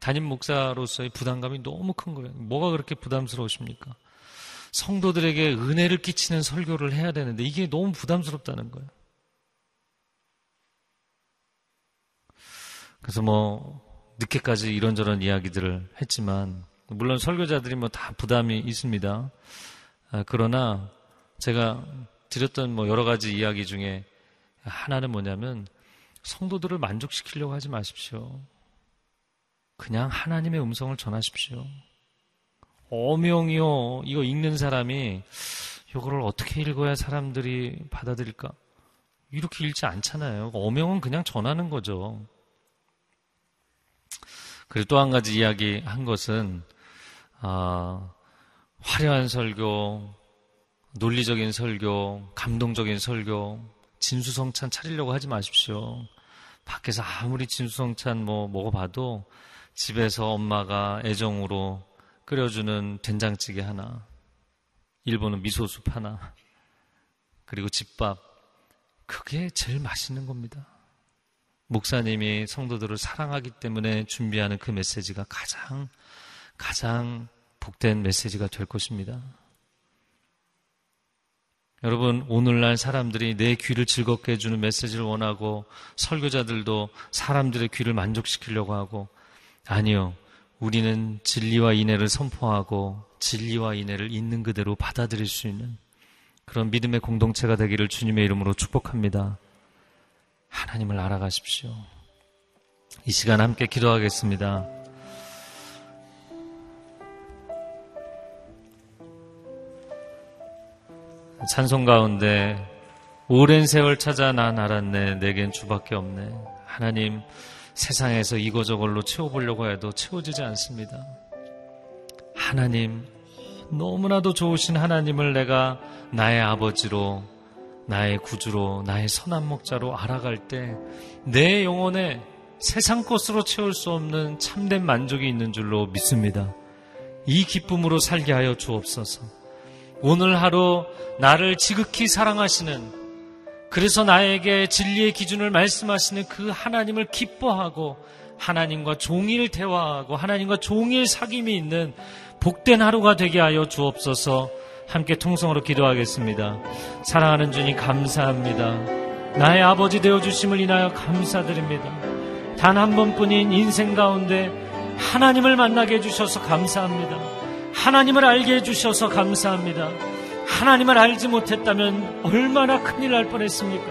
담임 목사로서의 부담감이 너무 큰 거예요. 뭐가 그렇게 부담스러우십니까? 성도들에게 은혜를 끼치는 설교를 해야 되는데 이게 너무 부담스럽다는 거예요. 그래서 뭐 늦게까지 이런저런 이야기들을 했지만 물론 설교자들이 뭐 다 부담이 있습니다. 아, 그러나 제가 드렸던 뭐 여러 가지 이야기 중에 하나는 뭐냐면 성도들을 만족시키려고 하지 마십시오. 그냥 하나님의 음성을 전하십시오. 어명이요. 이거 읽는 사람이 이거를 어떻게 읽어야 사람들이 받아들일까? 이렇게 읽지 않잖아요. 어명은 그냥 전하는 거죠. 그리고 또 한 가지 이야기 한 것은 아, 화려한 설교, 논리적인 설교, 감동적인 설교, 진수성찬 차리려고 하지 마십시오. 밖에서 아무리 진수성찬 뭐 먹어봐도 집에서 엄마가 애정으로 끓여주는 된장찌개 하나, 일본은 미소숲 하나, 그리고 집밥. 그게 제일 맛있는 겁니다. 목사님이 성도들을 사랑하기 때문에 준비하는 그 메시지가 가장, 가장 복된 메시지가 될 것입니다. 여러분, 오늘날 사람들이 내 귀를 즐겁게 해주는 메시지를 원하고 설교자들도 사람들의 귀를 만족시키려고 하고 아니요. 우리는 진리와 인애를 선포하고 진리와 인애를 있는 그대로 받아들일 수 있는 그런 믿음의 공동체가 되기를 주님의 이름으로 축복합니다. 하나님을 알아가십시오. 이 시간 함께 기도하겠습니다. 찬송 가운데 오랜 세월 찾아 난 알았네 내겐 주밖에 없네 하나님 세상에서 이거저걸로 채워보려고 해도 채워지지 않습니다. 하나님 너무나도 좋으신 하나님을 내가 나의 아버지로 나의 구주로 나의 선한 목자로 알아갈 때 내 영혼에 세상 것으로 채울 수 없는 참된 만족이 있는 줄로 믿습니다. 이 기쁨으로 살게 하여 주옵소서. 오늘 하루 나를 지극히 사랑하시는 그래서 나에게 진리의 기준을 말씀하시는 그 하나님을 기뻐하고 하나님과 종일 대화하고 하나님과 종일 사귐이 있는 복된 하루가 되게 하여 주옵소서 함께 통성으로 기도하겠습니다. 사랑하는 주님 감사합니다. 나의 아버지 되어 주심을 인하여 감사드립니다. 단 한 번뿐인 인생 가운데 하나님을 만나게 해주셔서 감사합니다. 하나님을 알게 해주셔서 감사합니다. 하나님을 알지 못했다면 얼마나 큰일 날 뻔했습니까?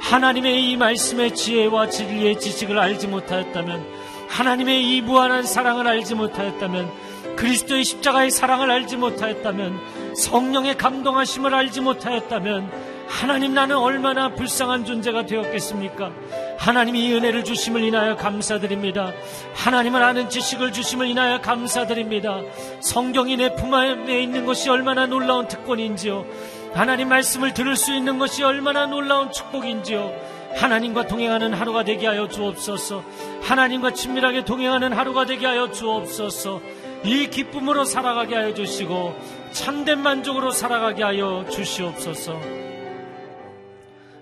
하나님의 이 말씀의 지혜와 진리의 지식을 알지 못하였다면 하나님의 이 무한한 사랑을 알지 못하였다면 그리스도의 십자가의 사랑을 알지 못하였다면 성령의 감동하심을 알지 못하였다면 하나님 나는 얼마나 불쌍한 존재가 되었겠습니까? 하나님이 이 은혜를 주심을 인하여 감사드립니다. 하나님을 아는 지식을 주심을 인하여 감사드립니다. 성경이 내 품 안에 있는 것이 얼마나 놀라운 특권인지요. 하나님 말씀을 들을 수 있는 것이 얼마나 놀라운 축복인지요. 하나님과 동행하는 하루가 되게 하여 주옵소서. 하나님과 친밀하게 동행하는 하루가 되게 하여 주옵소서. 이 기쁨으로 살아가게 하여 주시고 참된 만족으로 살아가게 하여 주시옵소서.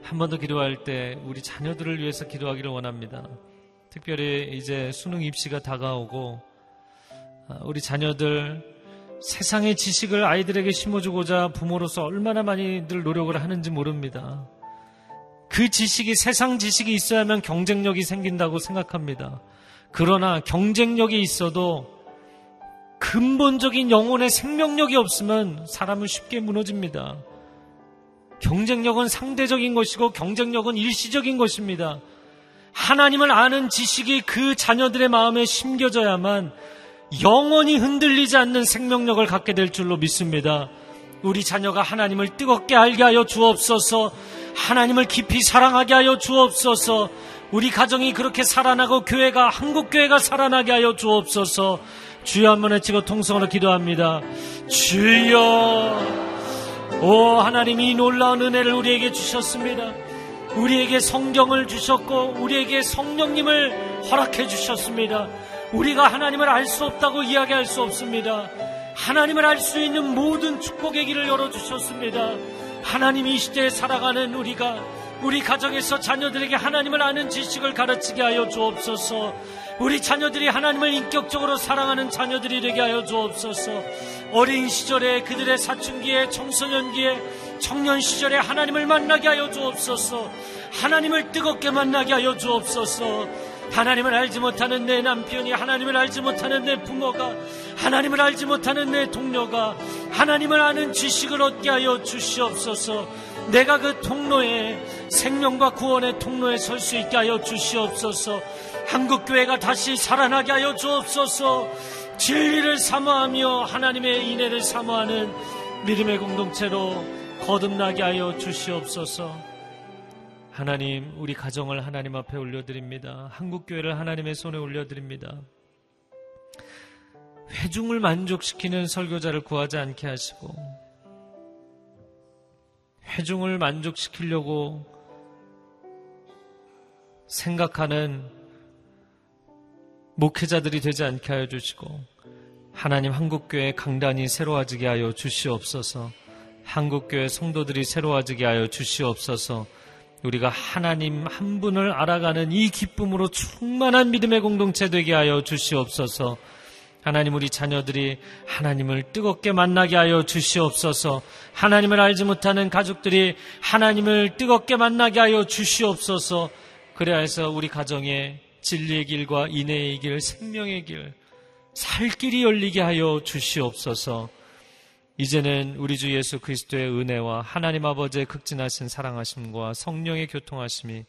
한 번 더 기도할 때 우리 자녀들을 위해서 기도하기를 원합니다. 특별히 이제 수능 입시가 다가오고 아, 우리 자녀들 세상의 지식을 아이들에게 심어주고자 부모로서 얼마나 많이들 노력을 하는지 모릅니다. 그 지식이 세상 지식이 있어야만 경쟁력이 생긴다고 생각합니다. 그러나 경쟁력이 있어도 근본적인 영혼의 생명력이 없으면 사람은 쉽게 무너집니다. 경쟁력은 상대적인 것이고 경쟁력은 일시적인 것입니다. 하나님을 아는 지식이 그 자녀들의 마음에 심겨져야만 영원히 흔들리지 않는 생명력을 갖게 될 줄로 믿습니다. 우리 자녀가 하나님을 뜨겁게 알게 하여 주옵소서, 하나님을 깊이 사랑하게 하여 주옵소서, 우리 가정이 그렇게 살아나고 교회가, 한국교회가 살아나게 하여 주옵소서, 주여 한번 외치고 통성으로 기도합니다. 주여! 오 하나님이 놀라운 은혜를 우리에게 주셨습니다. 우리에게 성경을 주셨고 우리에게 성령님을 허락해 주셨습니다. 우리가 하나님을 알 수 없다고 이야기할 수 없습니다. 하나님을 알 수 있는 모든 축복의 길을 열어 주셨습니다. 하나님이 이 시대에 살아가는 우리가 우리 가정에서 자녀들에게 하나님을 아는 지식을 가르치게 하여 주옵소서. 우리 자녀들이 하나님을 인격적으로 사랑하는 자녀들이 되게 하여 주옵소서. 어린 시절에 그들의 사춘기에 청소년기에 청년 시절에 하나님을 만나게 하여 주옵소서. 하나님을 뜨겁게 만나게 하여 주옵소서. 하나님을 알지 못하는 내 남편이 하나님을 알지 못하는 내 부모가 하나님을 알지 못하는 내 동료가 하나님을 아는 지식을 얻게 하여 주시옵소서. 내가 그 통로에 생명과 구원의 통로에 설 수 있게 하여 주시옵소서. 한국교회가 다시 살아나게 하여 주옵소서. 진리를 사모하며 하나님의 인애를 사모하는 믿음의 공동체로 거듭나게 하여 주시옵소서. 하나님 우리 가정을 하나님 앞에 올려드립니다. 한국교회를 하나님의 손에 올려드립니다. 회중을 만족시키는 설교자를 구하지 않게 하시고 회중을 만족시키려고 생각하는 목회자들이 되지 않게 하여 주시고 하나님 한국교회 강단이 새로워지게 하여 주시옵소서 한국교회 성도들이 새로워지게 하여 주시옵소서 우리가 하나님 한 분을 알아가는 이 기쁨으로 충만한 믿음의 공동체 되게 하여 주시옵소서 하나님 우리 자녀들이 하나님을 뜨겁게 만나게 하여 주시옵소서. 하나님을 알지 못하는 가족들이 하나님을 뜨겁게 만나게 하여 주시옵소서. 그래야 해서 우리 가정에 진리의 길과 인애의 길, 생명의 길, 살 길이 열리게 하여 주시옵소서. 이제는 우리 주 예수 그리스도의 은혜와 하나님 아버지의 극진하신 사랑하심과 성령의 교통하심이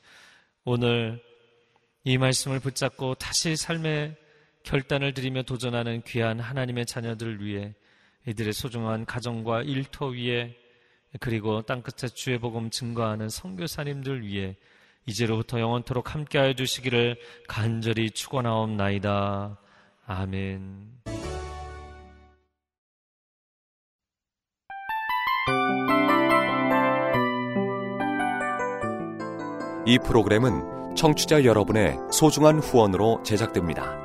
오늘 이 말씀을 붙잡고 다시 삶의 결단을 드리며 도전하는 귀한 하나님의 자녀들을 위해 이들의 소중한 가정과 일터 위에 그리고 땅끝에 주의 복음 증거하는 선교사님들 위해 이제로부터 영원토록 함께하여 주시기를 간절히 축원하옵나이다. 아멘. 이 프로그램은 청취자 여러분의 소중한 후원으로 제작됩니다.